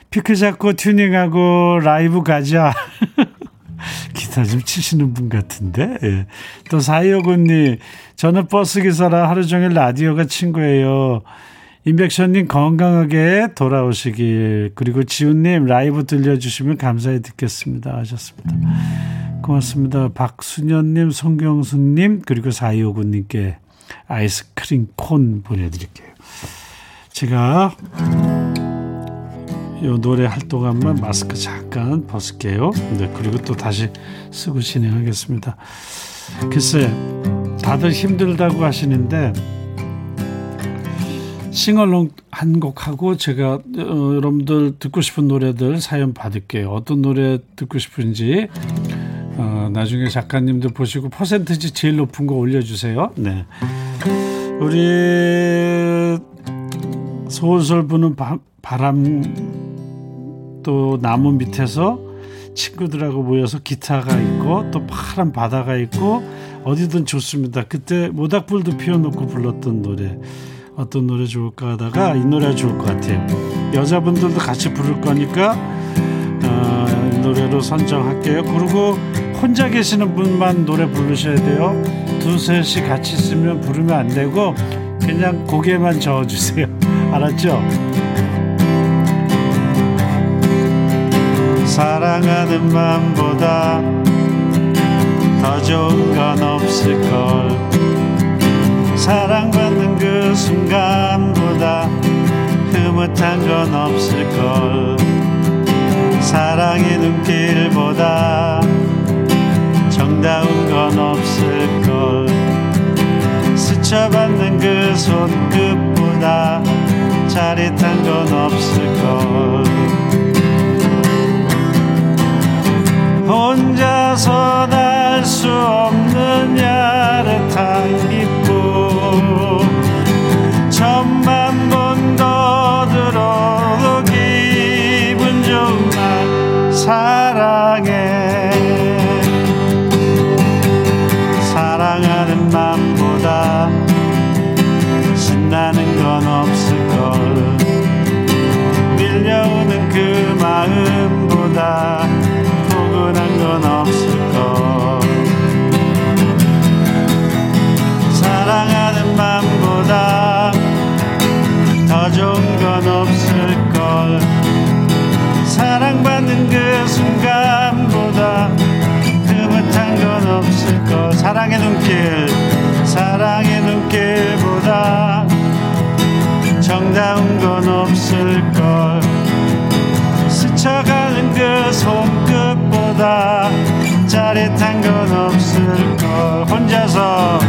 피크 잡고 튜닝하고 라이브 가자. *laughs* 기타 좀 치시는 분 같은데. 예. 또 사이오군님, 저는 버스 기사라 하루 종일 라디오가 친구예요. 임백천님 건강하게 돌아오시길. 그리고 지훈님 라이브 들려주시면 감사히 듣겠습니다. 하셨습니다. 고맙습니다. 박순현님, 송경수님, 그리고 사이오군님께 아이스크림 콘 보내드릴게요. 제가 요 노래 할 동안만 마스크 잠깐 벗을게요. 네, 그리고 또 다시 쓰고 진행하겠습니다. 글쎄, 다들 힘들다고 하시는데 싱얼롱 한 곡 하고 제가 어, 여러분들 듣고 싶은 노래들 사연 받을게요. 어떤 노래 듣고 싶은지 어, 나중에 작가님들 보시고 퍼센트지 제일 높은 거 올려주세요. 네, 우리 솔솔 부는 바, 바람 또 나무 밑에서 친구들하고 모여서 기타가 있고 또 파란 바다가 있고 어디든 좋습니다. 그때 모닥불도 피워놓고 불렀던 노래 어떤 노래 좋을까 하다가 이 노래가 좋을 것 같아요. 여자분들도 같이 부를 거니까 어, 노래로 선정할게요. 그리고 혼자 계시는 분만 노래 부르셔야 돼요. 두셋이 같이 있으면 부르면 안 되고 그냥 고개만 저어주세요. *laughs* 알았죠? 사랑하는 마음보다 더 좋은 건 없을걸. 사랑받는 그 순간보다 흐뭇한 건 없을걸. 사랑의 눈길보다 정다운 건 없을걸. 스쳐받는 그 손끝보다 짜릿한 건 없을걸 혼자서 날 수 없는 야릇한 기 정다운 건 없을걸. 스쳐가는 그 손끝보다 짜릿한 건 없을걸. 혼자서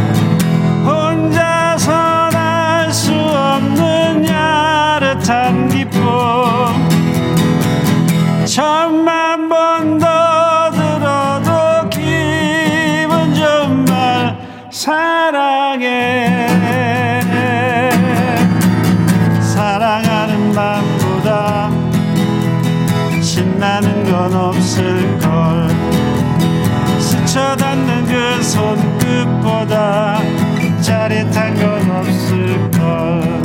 없을걸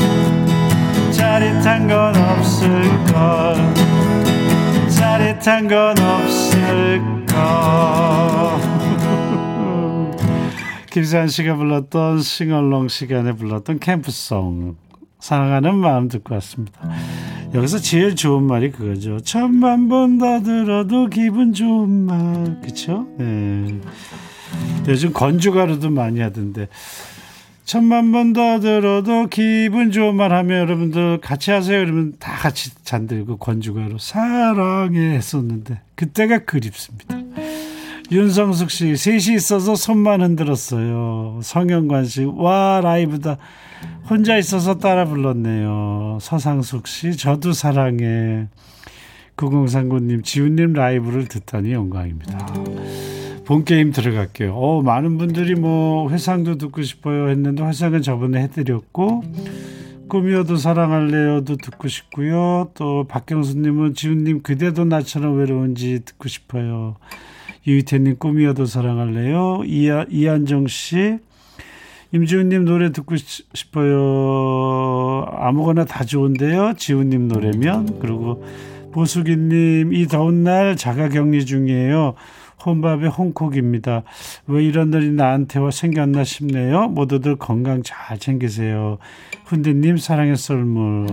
짜릿한 건 없을걸 짜릿한 건 없을걸 *laughs* 김수환 씨가 불렀던 싱얼롱 시간에 불렀던 캠프송 사랑하는 마음 듣고 왔습니다. 여기서 제일 좋은 말이 그거죠. 천만 번더 들어도 기분 좋은 말, 그쵸? 네. 요즘 건주가루도 많이 하던데. 천만 번 더 들어도 기분 좋은 말 하면 여러분들 같이 하세요. 그러면 다 같이 잔들고 건주가루 사랑해 했었는데 그때가 그립습니다. 윤성숙 씨, 셋이 있어서 손만 흔들었어요. 성현관 씨, 와, 라이브다. 혼자 있어서 따라 불렀네요. 서상숙 씨, 저도 사랑해. 9039님, 지훈님 라이브를 듣다니 영광입니다. 본 게임 들어갈게요. 어, 많은 분들이 뭐 회상도 듣고 싶어요 했는데 회상은 저번에 해드렸고 꿈이어도 사랑할래요도 듣고 싶고요. 또 박경수님은 지훈님 그대도 나처럼 외로운지 듣고 싶어요. 유희태님 꿈이어도 사랑할래요. 이하, 이한정 씨 임지훈님 노래 듣고 싶어요. 아무거나 다 좋은데요. 지훈님 노래면 그리고 보수기님 이 더운 날 자가격리 중이에요. 혼밥의 홍콕입니다. 왜 이런 날이 나한테와 생겼나 싶네요. 모두들 건강 잘 챙기세요. 훈대님 사랑의 썰물.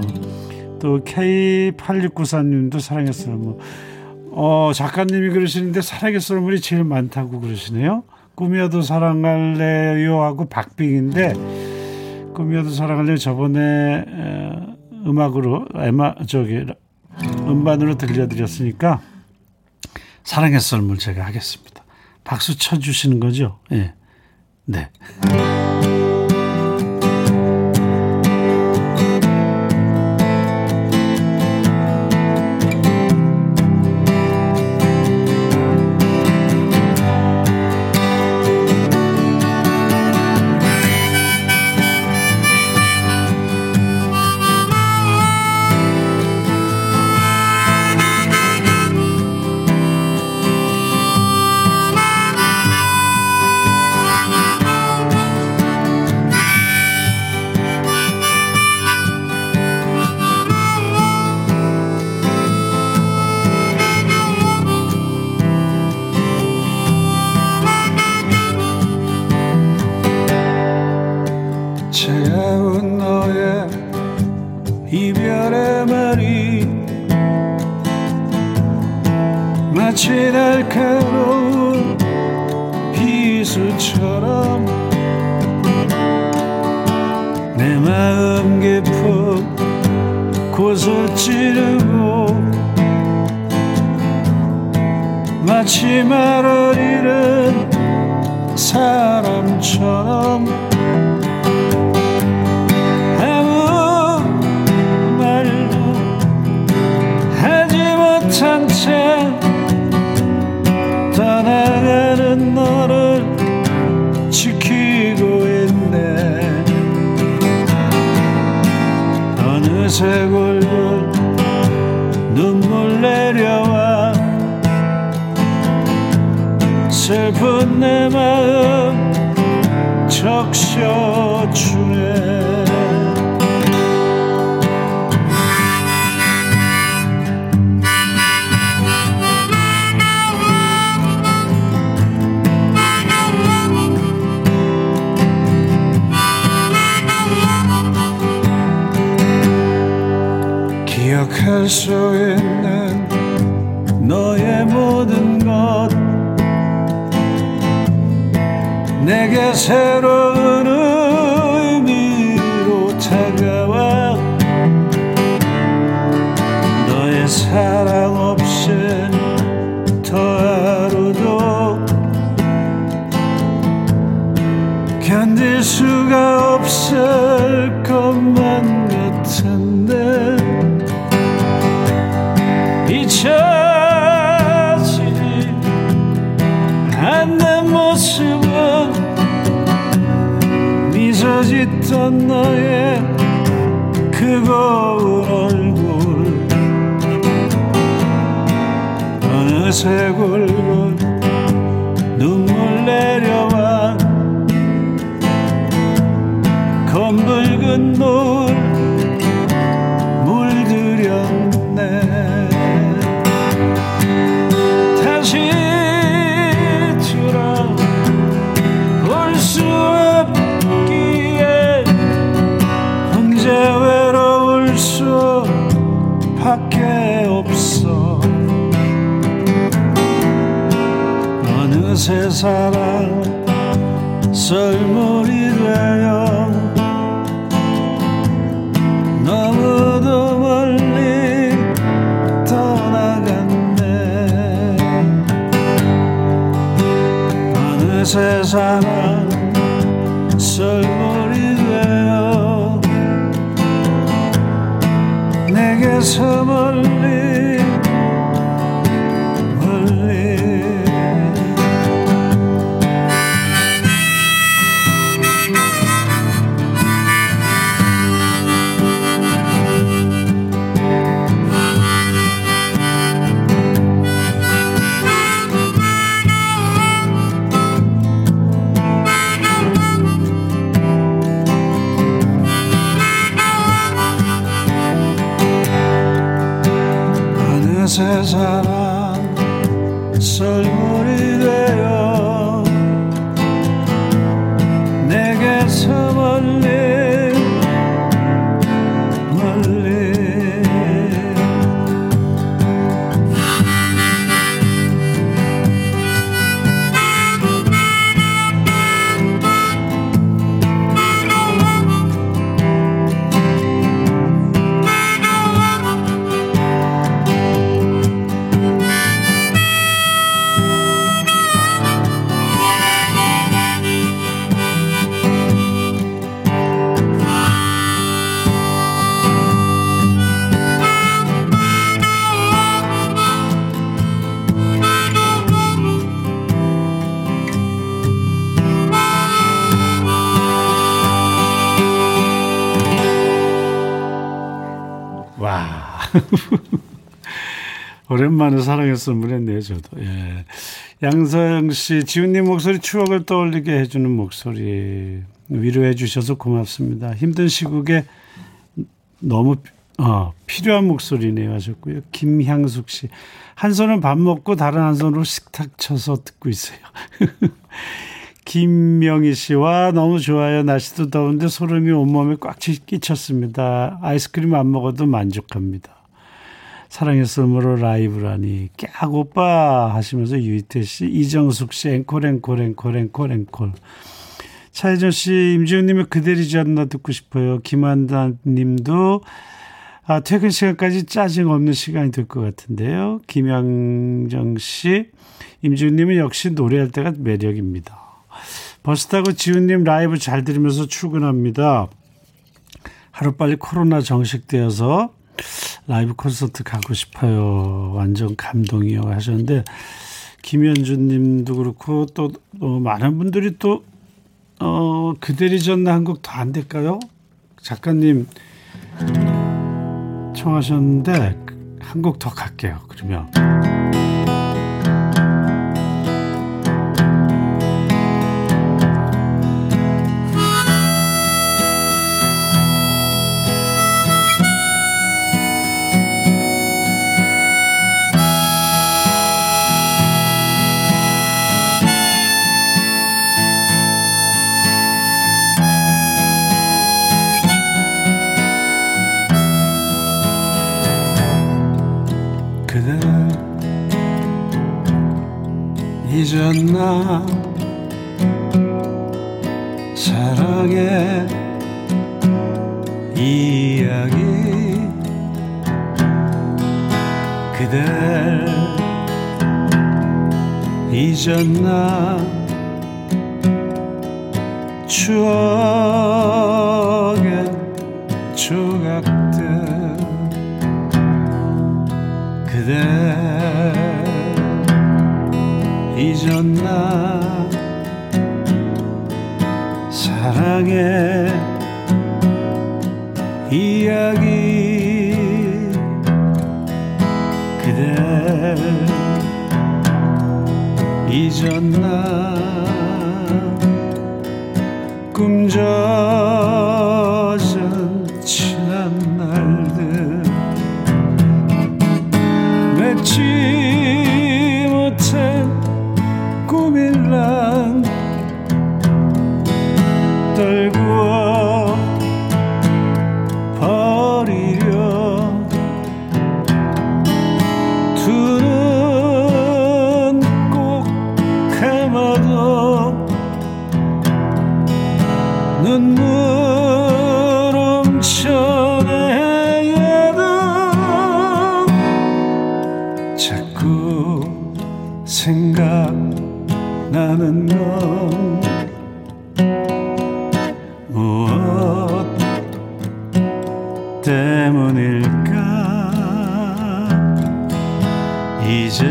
또 K8694님도 사랑의 썰물. 어, 작가님이 그러시는데 사랑의 썰물이 제일 많다고 그러시네요. 꿈이어도 사랑할래요 하고 박빙인데 꿈이어도 사랑할래요 저번에 음악으로 에마 저기 음반으로 들려드렸으니까 사랑의 썰물 제가 하겠습니다. 박수 쳐주시는 거죠? 예. 네. 슬픈 내 마음 적셔주네. 기억할 수 있는 내게 새로 너의 그 고운 얼굴. 어느새 굵은 눈물 내려와 검붉은 노 새 사랑 썰물이 되어 너무도 멀리 떠나갔네. 어느새 사랑 썰물이 되어 내게서 멀리 *laughs* 오랜만에 사랑했으면 보냈네요, 저도. 예. 양서영 씨, 지훈님 목소리 추억을 떠올리게 해주는 목소리. 위로해 주셔서 고맙습니다. 힘든 시국에 너무 어, 필요한 목소리네요 하셨고요. 김향숙 씨. 한 손은 밥 먹고 다른 한 손으로 식탁 쳐서 듣고 있어요. *laughs* 김명희 씨와 너무 좋아요. 날씨도 더운데 소름이 온몸에 꽉 끼쳤습니다. 아이스크림 안 먹어도 만족합니다. 사랑의 썰물로 라이브라니 깨악 오빠 하시면서 유희태 씨, 이정숙 씨 앵콜 앵콜 앵콜 앵콜 앵콜 차혜정 씨, 임지훈님의 그댈 잊었나 듣고 싶어요. 김한단 님도 아, 퇴근 시간까지 짜증 없는 시간이 될 것 같은데요. 김양정 씨, 임지훈님은 역시 노래할 때가 매력입니다. 버스 타고 지훈님 라이브 잘 들으면서 출근합니다. 하루빨리 코로나 정식되어서 라이브 콘서트 가고 싶어요. 완전 감동이요 하셨는데 김현준 님도 그렇고 또 어, 많은 분들이 또 어, 그대리 전나 한 곡 더 안 될까요? 작가님 청하셨는데 한 곡 더 갈게요. 그러면 잊었나? 사랑의 이야기. 그댈 잊었나? 추억 사랑의 이야기 때문일까? 이젠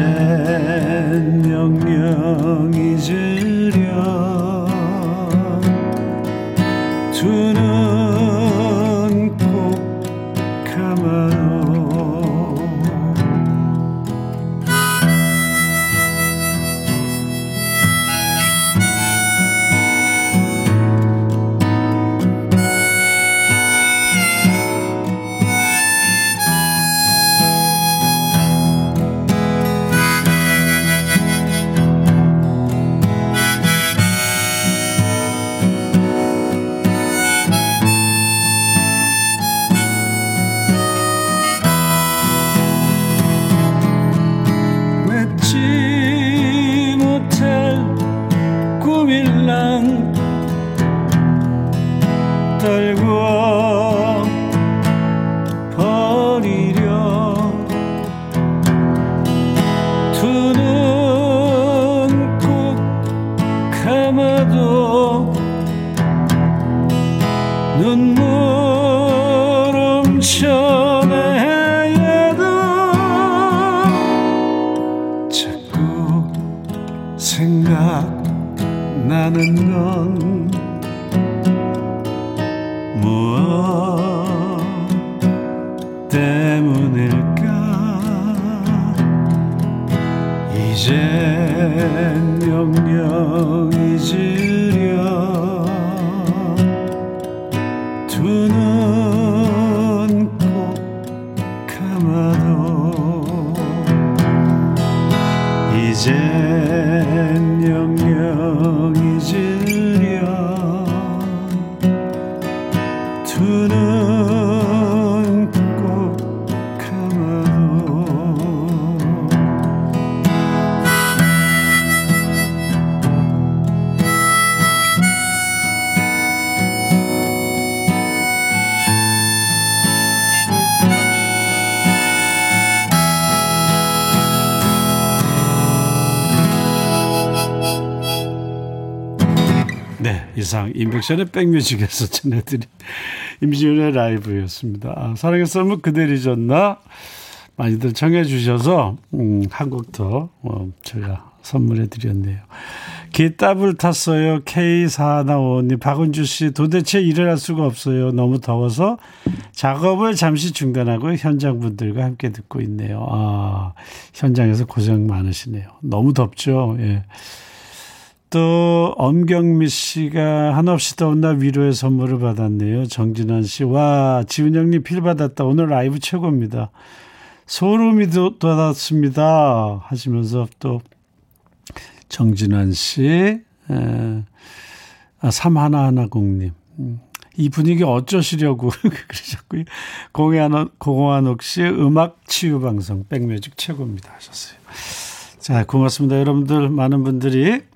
잊으 감아도 이젠 인백션의 백뮤직에서 *laughs* 전해드린 임지윤의 라이브였습니다. 아, 사랑의 썸은 그대를 졌나 많이들 청해 주셔서 음, 한곡 더 어, 제가 선물해 드렸네요. 기답을 탔어요. K4나오님 박은주 씨 도대체 일을 할 수가 없어요. 너무 더워서 작업을 잠시 중단하고 현장 분들과 함께 듣고 있네요. 아 현장에서 고생 많으시네요. 너무 덥죠. 예. 또 엄경미 씨가 한없이 더운 날 위로의 선물을 받았네요. 정진환 씨. 와 지훈 형님 필 받았다. 오늘 라이브 최고입니다. 소름이 돋았습니다. 하시면서 또 정진환 씨, 에, 아, 3110님. 음, 이 분위기 어쩌시려고 *laughs* 그러셨고요. 공한옥, 공한옥 씨 음악 치유 방송 백뮤직 최고입니다 하셨어요. 자, 고맙습니다. 여러분들 많은 분들이 아,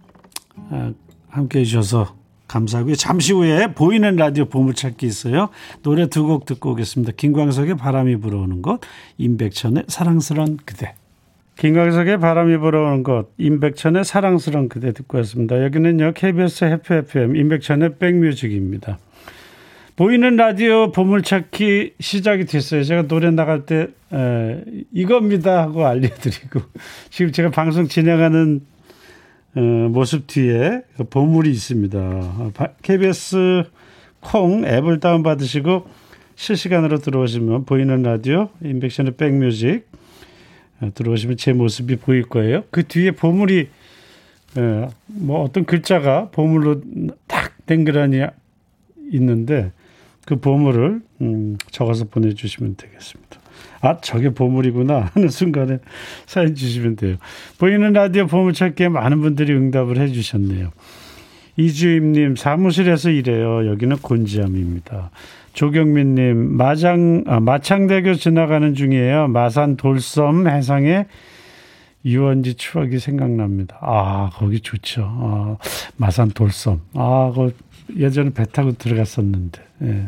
함께 해주셔서 감사하고요. 잠시 후에 보이는 라디오 보물찾기 있어요. 노래 두 곡 듣고 오겠습니다. 김광석의 바람이 불어오는 것, 임백천의 사랑스런 그대. 김광석의 바람이 불어오는 것, 임백천의 사랑스러운 그대 듣고 왔습니다. 여기는요, KBS 해피 FM, 임백천의 백뮤직입니다. 보이는 라디오 보물찾기 시작이 됐어요. 제가 노래 나갈 때, 에, 이겁니다 하고 알려드리고, 지금 제가 방송 진행하는 어, 모습 뒤에 그 보물이 있습니다. KBS 콩 앱을 다운받으시고 실시간으로 들어오시면 보이는 라디오, 임백천의 백뮤직, 어, 들어오시면 제 모습이 보일 거예요. 그 뒤에 보물이 예, 뭐 어떤 글자가 보물로 딱 댕그라니 있는데 그 보물을 음, 적어서 보내주시면 되겠습니다. 아 저게 보물이구나 *laughs* 하는 순간에 사연 주시면 돼요. 보이는 라디오 보물찾기에 많은 분들이 응답을 해 주셨네요. 이주임님 사무실에서 일해요. 여기는 곤지암입니다. 조경민님 마장 아, 마창대교 지나가는 중이에요. 마산 돌섬 해상에 유원지 추억이 생각납니다. 아 거기 좋죠. 아, 마산 돌섬. 아 그 예전에 배 타고 들어갔었는데. 예.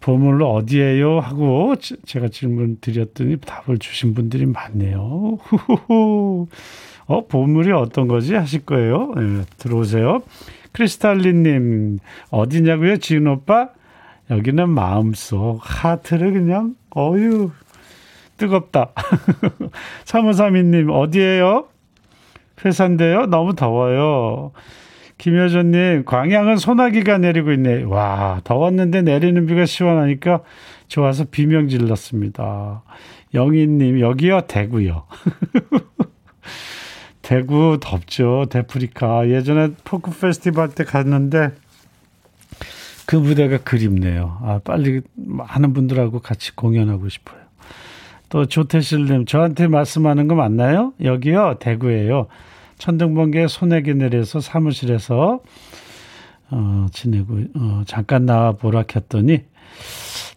보물로 어디에요? 하고 제가 질문 드렸더니 답을 주신 분들이 많네요. 어, 보물이 어떤 거지? 하실 거예요. 예, 들어오세요. 크리스탈리님, 어디냐고요? 지은 오빠? 여기는 마음속 하트를 그냥 어유 뜨겁다. *laughs* 3532님 어디에요? 회사인데요. 너무 더워요. 김효전님 광양은 소나기가 내리고 있네. 와 더웠는데 내리는 비가 시원하니까 좋아서 비명 질렀습니다. 영희님 여기요 대구요. *laughs* 대구 덥죠. 데프리카. 예전에 포크 페스티벌 때 갔는데 그 무대가 그립네요. 아, 빨리 많은 분들하고 같이 공연하고 싶어요. 또 조태실님, 저한테 말씀하는 거 맞나요? 여기요, 대구예요. 천둥번개 소내기 내려서 사무실에서 어, 지내고 어, 잠깐 나와 보라 켰더니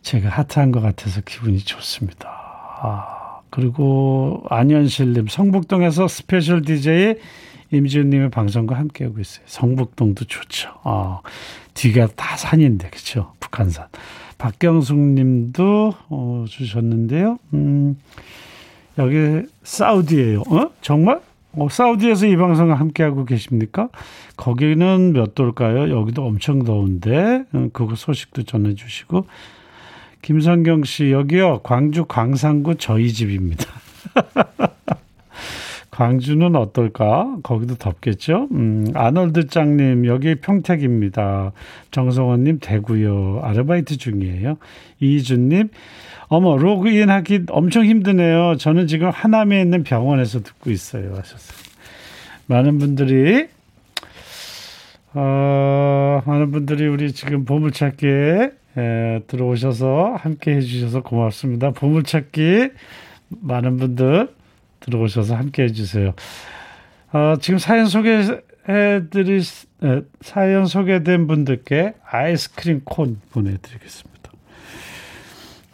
제가 핫한 것 같아서 기분이 좋습니다. 아, 그리고 안현실님, 성북동에서 스페셜 DJ 임지훈님의 방송과 함께하고 있어요. 성북동도 좋죠. 아, 뒤가 다 산인데, 그쵸? 북한산. 박경숙 님도, 어, 주셨는데요. 음, 여기 사우디예요 어? 정말? 어, 사우디에서 이 방송을 함께하고 계십니까? 거기는 몇 도일까요? 여기도 엄청 더운데, 어, 그거 소식도 전해주시고. 김성경 씨, 여기요, 광주 광산구 저희 집입니다. *laughs* 광주는 어떨까? 거기도 덥겠죠? 음, 아놀드 짱님, 여기 평택입니다. 정성원님, 대구요. 아르바이트 중이에요. 이준님, 어머, 로그인 하기 엄청 힘드네요. 저는 지금 하남에 있는 병원에서 듣고 있어요. 하셨어요. 많은 분들이, 어, 많은 분들이 우리 지금 보물찾기에 에, 들어오셔서 함께 해주셔서 고맙습니다. 보물찾기 많은 분들 들어오셔서 함께 해주세요. 어, 지금 사연 소개해드리, 사연 소개된 분들께 아이스크림 콘 보내드리겠습니다.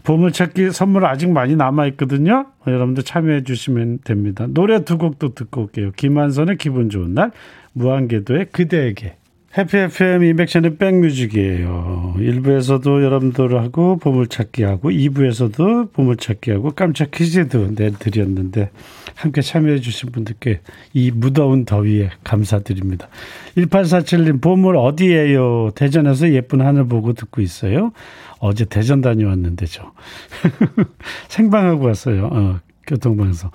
보물찾기 선물 아직 많이 남아있거든요. 여러분들 참여해 주시면 됩니다. 노래 두 곡도 듣고 올게요. 김한선의 기분 좋은 날, 무한궤도의 그대에게. 해피 FM 인백션의 백뮤직이에요. 1부에서도 여러분들하고 보물찾기하고 2부에서도 보물찾기하고 깜짝 퀴즈도 내드렸는데 함께 참여해 주신 분들께 이 무더운 더위에 감사드립니다. 1847님 보물 어디에요? 대전에서 예쁜 하늘 보고 듣고 있어요. 어제 대전 다녀왔는데 죠. *laughs* 생방하고 왔어요. 어, 교통방송.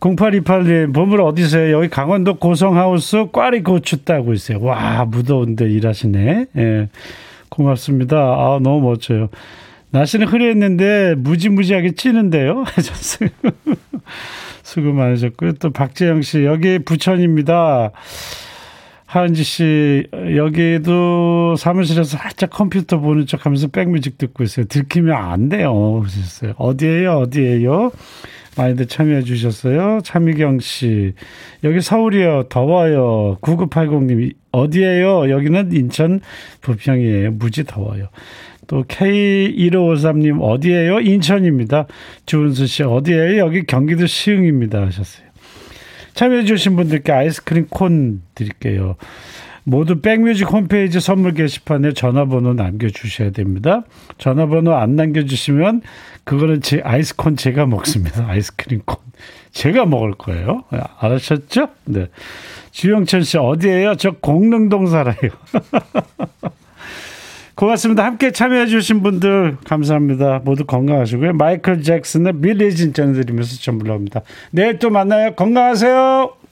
0828님, 보물 어디서요? 여기 강원도 고성하우스 꽈리 고추 따고 있어요. 와, 무더운데 일하시네. 예. 고맙습니다. 아, 너무 멋져요. 날씨는 흐렸는데 무지무지하게 찌는데요. *laughs* 수고 많으셨고요. 또 박재영 씨, 여기 부천입니다. 하은지 씨, 여기도 사무실에서 살짝 컴퓨터 보는 척 하면서 백뮤직 듣고 있어요. 들키면 안 돼요. 그러셨어요. 어디에요? 어디에요? 많이들 참여해 주셨어요. 차미경 씨. 여기 서울이요. 더워요. 9980님. 어디에요? 여기는 인천 부평이에요. 무지 더워요. 또 K1553님 어디에요? 인천입니다. 주은수 씨 어디에요? 여기 경기도 시흥입니다 하셨어요. 참여해 주신 분들께 아이스크림 콘 드릴게요. 모두 백뮤직 홈페이지 선물 게시판에 전화번호 남겨주셔야 됩니다. 전화번호 안 남겨주시면 그거는 제 아이스콘 제가 먹습니다. *laughs* 아이스크림 콘. 제가 먹을 거예요. 알았셨죠? 네. 주영천 씨 어디에요? 저 공릉동 살아요. *laughs* 고맙습니다. 함께 참여해 주신 분들 감사합니다. 모두 건강하시고요. 마이클 잭슨의 빌리진 전해드리면서 전불러옵니다. 내일 또 만나요. 건강하세요.